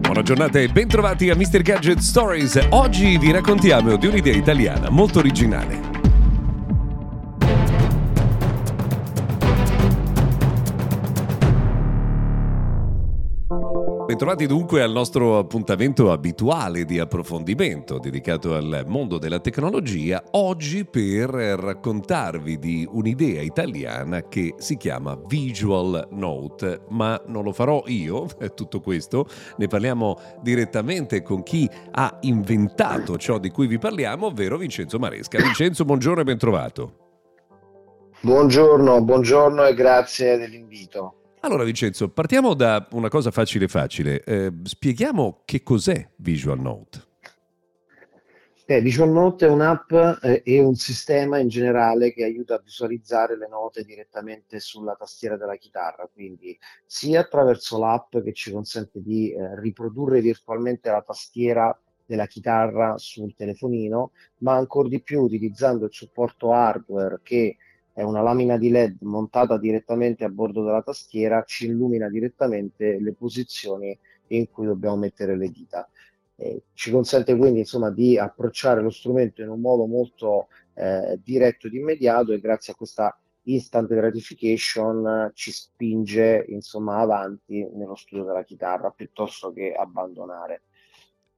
Buona giornata e bentrovati a Mr. Gadget Stories. Oggi vi raccontiamo di un'idea italiana molto originale. Bentrovati dunque al nostro appuntamento abituale di approfondimento dedicato al mondo della tecnologia, oggi per raccontarvi di un'idea italiana che si chiama Visual Note, ma non lo farò io, tutto questo, ne parliamo direttamente con chi ha inventato ciò di cui vi parliamo, ovvero Vincenzo Maresca. Vincenzo, buongiorno e bentrovato. Buongiorno, buongiorno e grazie dell'invito. Allora Vincenzo, partiamo da una cosa facile facile. Eh, spieghiamo che cos'è Visual Note. Eh, Visual Note è un'app eh, e un sistema in generale che aiuta a visualizzare le note direttamente sulla tastiera della chitarra, quindi sia attraverso l'app che ci consente di eh, riprodurre virtualmente la tastiera della chitarra sul telefonino, ma ancora di più utilizzando il supporto hardware che è una lamina di LED montata direttamente a bordo della tastiera, ci illumina direttamente le posizioni in cui dobbiamo mettere le dita. Eh, ci consente quindi insomma, di approcciare lo strumento in un modo molto eh, diretto ed immediato e grazie a questa instant gratification eh, ci spinge insomma, avanti nello studio della chitarra piuttosto che abbandonare.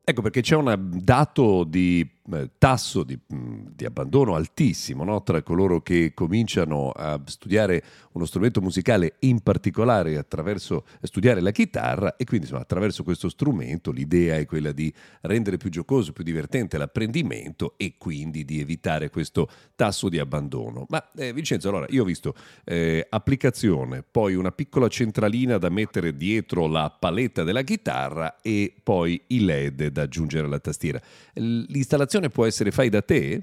Ecco perché c'è un dato di eh, tasso di, mm, di, abbandono altissimo no? tra coloro che cominciano a studiare uno strumento musicale, in particolare attraverso studiare la chitarra e quindi insomma, attraverso questo strumento l'idea è quella di rendere più giocoso, più divertente l'apprendimento e quindi di evitare questo tasso di abbandono. Ma eh, Vincenzo, allora io ho visto eh, applicazione, poi una piccola centralina da mettere dietro la paletta della chitarra e poi i LED da aggiungere alla tastiera. L'installazione può essere fai da te?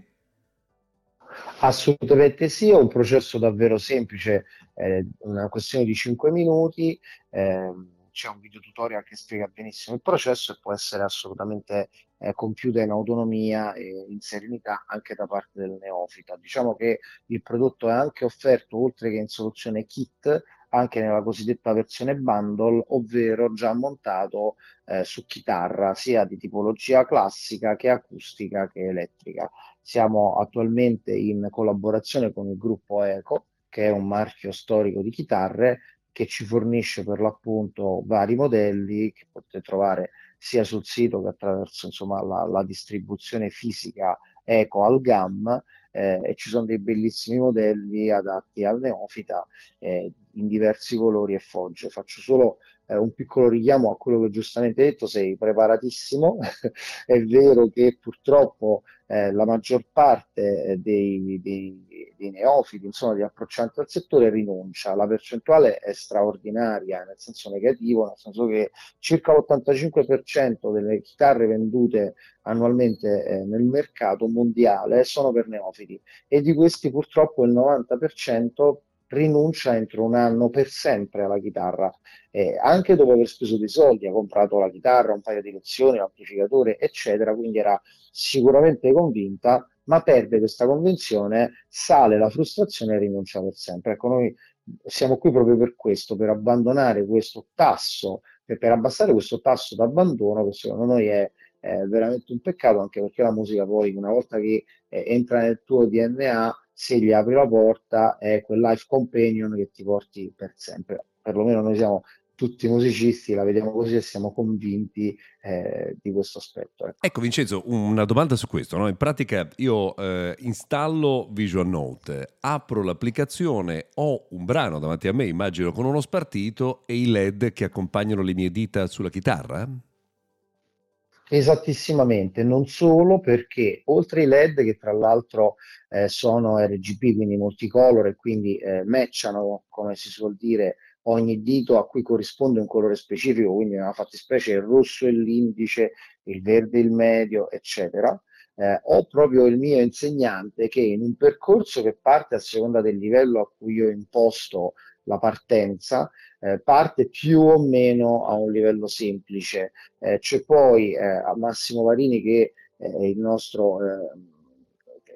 Assolutamente sì, è un processo davvero semplice, eh, una questione di 5 minuti, eh, c'è un video tutorial che spiega benissimo il processo e può essere assolutamente eh, compiuta in autonomia e in serenità anche da parte del neofita. Diciamo che il prodotto è anche offerto, oltre che in soluzione kit, anche nella cosiddetta versione bundle, ovvero già montato eh, su chitarra, sia di tipologia classica che acustica che elettrica. Siamo attualmente in collaborazione con il gruppo Eco, che è un marchio storico di chitarre che ci fornisce per l'appunto vari modelli che potete trovare sia sul sito che attraverso insomma, la, la distribuzione fisica Eco al GAM eh, e ci sono dei bellissimi modelli adatti al neofita eh, in diversi colori e fogge. Faccio solo eh, un piccolo richiamo a quello che giustamente hai detto, sei preparatissimo. è vero che purtroppo eh, la maggior parte eh, dei, dei, dei, neofiti, insomma, di approccianti al settore rinuncia. La percentuale è straordinaria, nel senso negativo, nel senso che circa l'85% delle chitarre vendute annualmente eh, nel mercato mondiale sono per neofiti e di questi purtroppo il 90% rinuncia entro un anno per sempre alla chitarra, eh, anche dopo aver speso dei soldi, ha comprato la chitarra, un paio di lezioni, l'amplificatore, eccetera, quindi era sicuramente convinta, ma perde questa convinzione, sale la frustrazione e rinuncia per sempre. Ecco, noi siamo qui proprio per questo, per abbandonare questo tasso, per, per abbassare questo tasso d'abbandono che secondo noi è è veramente un peccato anche perché la musica poi una volta che eh, entra nel tuo DNA se gli apri la porta è quel life companion che ti porti per sempre. Perlomeno noi siamo tutti musicisti, la vediamo così e siamo convinti eh, di questo aspetto. Ecco. ecco. Vincenzo, una domanda su questo. No? In pratica io eh, installo Visual Note, apro l'applicazione, ho un brano davanti a me, immagino con uno spartito e i LED che accompagnano le mie dita sulla chitarra? Esattissimamente, non solo perché oltre ai LED che tra l'altro eh, sono RGB, quindi multicolor e quindi eh, matchano, come si suol dire, ogni dito a cui corrisponde un colore specifico, quindi nella fattispecie il rosso è l'indice, il verde il medio, eccetera. Eh, ho proprio il mio insegnante che in un percorso che parte a seconda del livello a cui io imposto la partenza, eh, parte più o meno a un livello semplice. Eh, c'è poi eh, Massimo Varini che è il nostro eh,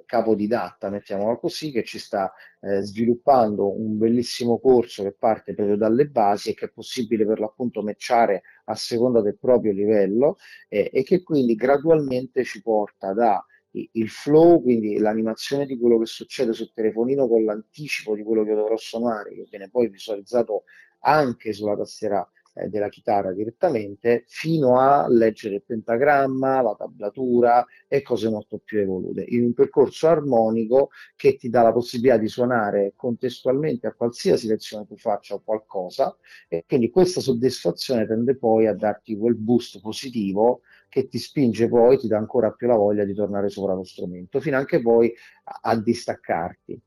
capodidatta, mettiamola così, che ci sta eh, sviluppando un bellissimo corso che parte proprio dalle basi e che è possibile per l'appunto matchare a seconda del proprio livello eh, e che quindi gradualmente ci porta da il flow, quindi l'animazione di quello che succede sul telefonino con l'anticipo di quello che dovrò suonare, che viene poi visualizzato anche sulla tastiera eh, della chitarra direttamente, fino a leggere il pentagramma, la tablatura e cose molto più evolute, in un percorso armonico che ti dà la possibilità di suonare contestualmente a qualsiasi lezione tu faccia o qualcosa, e quindi questa soddisfazione tende poi a darti quel boost positivo che ti spinge poi, ti dà ancora più la voglia di tornare sopra lo strumento, fino anche poi a, a distaccarti.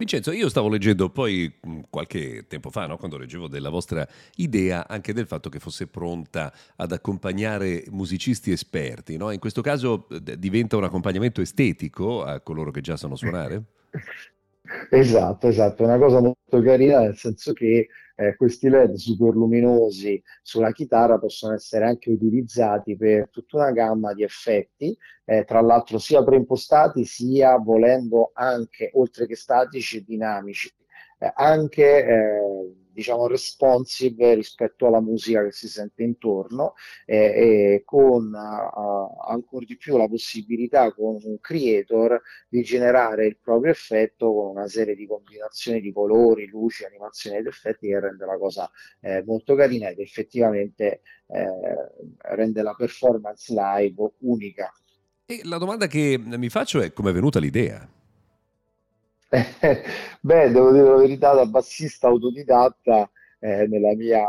Vincenzo, io stavo leggendo poi qualche tempo fa, no, quando leggevo della vostra idea, anche del fatto che fosse pronta ad accompagnare musicisti esperti. No? In questo caso diventa un accompagnamento estetico a coloro che già sanno suonare? Esatto, esatto, è una cosa molto carina nel senso che eh, questi LED super luminosi sulla chitarra possono essere anche utilizzati per tutta una gamma di effetti, eh, tra l'altro sia preimpostati sia volendo anche, oltre che statici dinamici, eh, anche eh, diciamo responsive rispetto alla musica che si sente intorno eh, e con ancora di più la possibilità con un creator di generare il proprio effetto con una serie di combinazioni di colori, luci, animazioni ed effetti che rende la cosa eh, molto carina ed effettivamente eh, rende la performance live unica. E la domanda che mi faccio è come è venuta l'idea? Beh, devo dire la verità, da bassista autodidatta eh, nella mia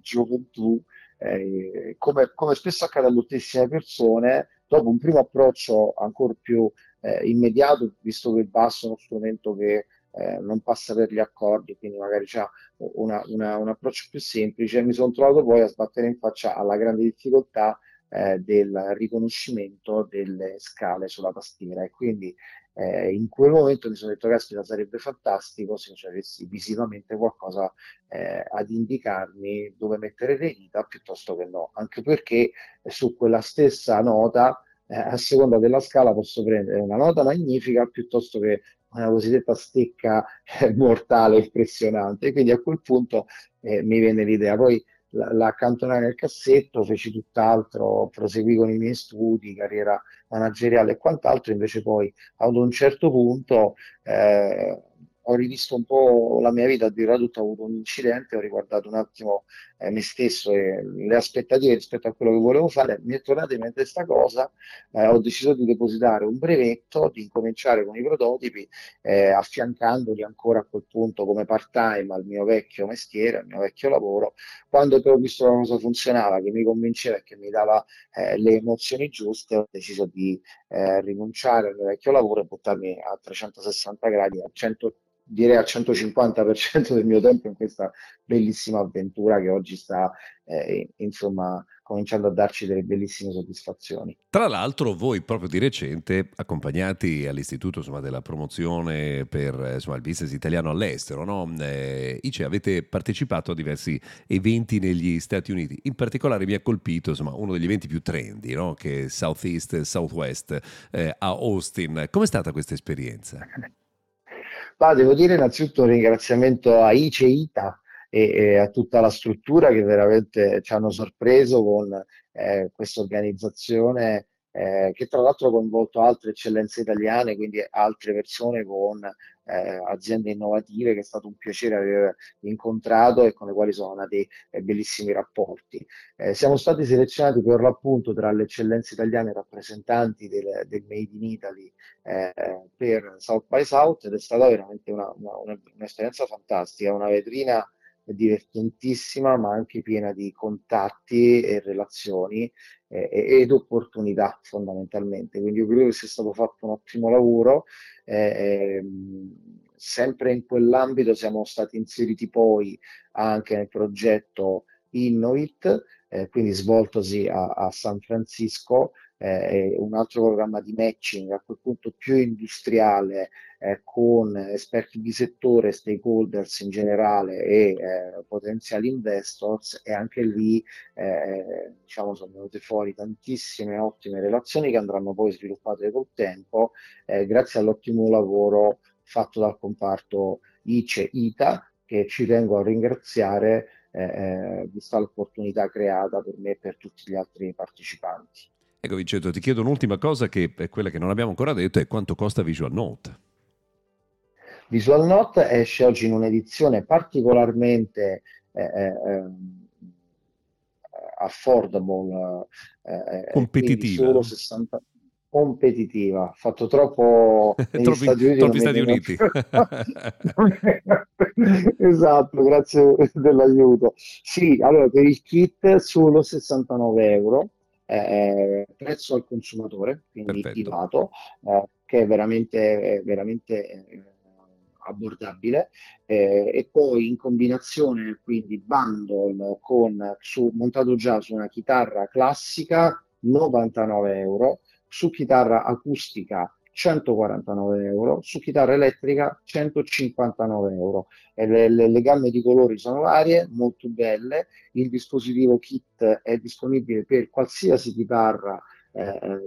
gioventù, eh, come, come, spesso accade a moltissime persone, dopo un primo approccio ancora più eh, immediato, visto che il basso è uno strumento che eh, non passa per gli accordi, quindi magari c'è una, una, un approccio più semplice, mi sono trovato poi a sbattere in faccia alla grande difficoltà eh, del riconoscimento delle scale sulla tastiera. E quindi eh, in quel momento mi sono detto caspita sarebbe fantastico se avessi visivamente qualcosa eh, ad indicarmi dove mettere le dita piuttosto che no, anche perché su quella stessa nota eh, a seconda della scala posso prendere una nota magnifica piuttosto che una cosiddetta stecca eh, mortale impressionante. Quindi a quel punto eh, mi venne l'idea. Poi la, accantonai nel cassetto, feci tutt'altro, proseguì con i miei studi, carriera manageriale e quant'altro, invece poi ad un certo punto eh, ho rivisto un po' la mia vita, addirittura tutto, ho avuto un incidente, ho riguardato un attimo eh, me stesso e le aspettative rispetto a quello che volevo fare, mi è tornata in mente questa cosa, eh, ho deciso di depositare un brevetto, di incominciare con i prototipi, eh, affiancandoli ancora a quel punto come part-time al mio vecchio mestiere, al mio vecchio lavoro, quando però ho visto la cosa funzionava, che mi convinceva e che mi dava eh, le emozioni giuste, ho deciso di eh, rinunciare al mio vecchio lavoro e buttarmi a 360 gradi, a 100 direi al 150% del mio tempo in questa bellissima avventura che oggi sta eh, insomma cominciando a darci delle bellissime soddisfazioni. Tra l'altro voi proprio di recente, accompagnati all'Istituto insomma, della promozione per insomma, il business italiano all'estero, no? eh, ICE avete partecipato a diversi eventi negli Stati Uniti, in particolare mi ha colpito insomma, uno degli eventi più trendy, no? che è Southeast Southwest eh, a Austin. Com'è stata questa esperienza? Ma devo dire innanzitutto un ringraziamento a ICE ITA e, e, a tutta la struttura che veramente ci hanno sorpreso con eh, questa organizzazione eh, che tra l'altro ha coinvolto altre eccellenze italiane, quindi altre persone con eh, aziende innovative che è stato un piacere aver incontrato e con le quali sono nati eh, bellissimi rapporti. Eh, siamo stati selezionati per l'appunto tra le eccellenze italiane rappresentanti del, del Made in Italy eh, per South by South ed è stata veramente una, una, un'esperienza fantastica, una vetrina divertentissima ma anche piena di contatti e relazioni eh, ed opportunità fondamentalmente. Quindi io credo che sia stato fatto un ottimo lavoro. Eh, ehm, sempre in quell'ambito siamo stati inseriti poi anche nel progetto Innovit, eh, quindi svoltosi a, a San Francisco, eh, un altro programma di matching a quel punto più industriale eh, con esperti di settore, stakeholders in generale e eh, potenziali investors e anche lì eh, diciamo sono venute fuori tantissime ottime relazioni che andranno poi sviluppate col tempo eh, grazie all'ottimo lavoro fatto dal comparto ICE-ITA che ci tengo a ringraziare eh, eh, vista l'opportunità creata per me e per tutti gli altri partecipanti. Ecco Vincenzo, ti chiedo un'ultima cosa che è quella che non abbiamo ancora detto, è quanto costa Visual Note? Visual Note esce oggi in un'edizione particolarmente eh, eh, ehm, affordable, eh, eh competitiva. Solo 60, competitiva, fatto troppo negli Stati Uniti. Troppi Stati Uniti. esatto, grazie dell'aiuto. Sì, allora per il kit solo 69 euro, eh, prezzo al consumatore, quindi privato, eh, che è veramente, veramente eh, abbordabile eh, e poi in combinazione quindi bundle con su, montato già su una chitarra classica 99 euro su chitarra acustica 149 euro, su chitarra elettrica 159 euro. Le, le, le, gamme di colori sono varie, molto belle. Il dispositivo kit è disponibile per qualsiasi chitarra eh,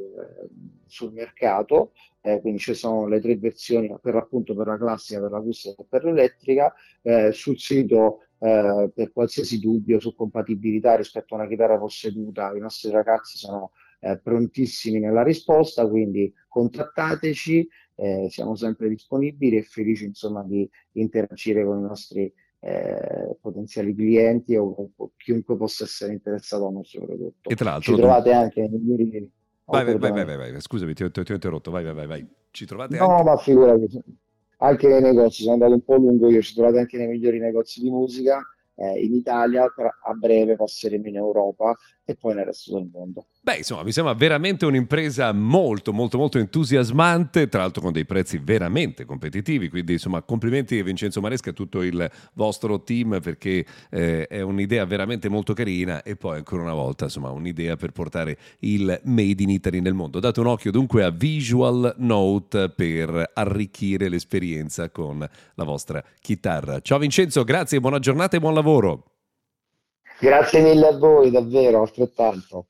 sul mercato, eh, quindi ci sono le tre versioni per appunto per la classica, per l'acustica e per l'elettrica. Eh, sul sito eh, per qualsiasi dubbio su compatibilità rispetto a una chitarra posseduta, i nostri ragazzi sono eh, prontissimi nella risposta, quindi contattateci, eh, siamo sempre disponibili e felici insomma di interagire con i nostri eh, potenziali clienti o, o, chiunque possa essere interessato al nostro prodotto. E tra l'altro ci trovate anche nei migliori Vai, vai, vai, vai, vai, scusami, ti ho, ti ho, interrotto, vai, vai, vai, vai. Ci trovate no, anche... ma figurati, anche nei negozi, sono andato un po' lungo io, ci trovate anche nei migliori negozi di musica, eh, in Italia, a breve passeremo in Europa e poi nel resto del mondo. Beh, insomma, mi sembra veramente un'impresa molto, molto, molto entusiasmante, tra l'altro con dei prezzi veramente competitivi, quindi insomma, complimenti a Vincenzo Maresca e a tutto il vostro team perché eh, è un'idea veramente molto carina e poi ancora una volta, insomma, un'idea per portare il Made in Italy nel mondo. Date un occhio dunque a Visual Note per arricchire l'esperienza con la vostra chitarra. Ciao Vincenzo, grazie, buona giornata e buon lavoro. Grazie mille a voi, davvero, altrettanto.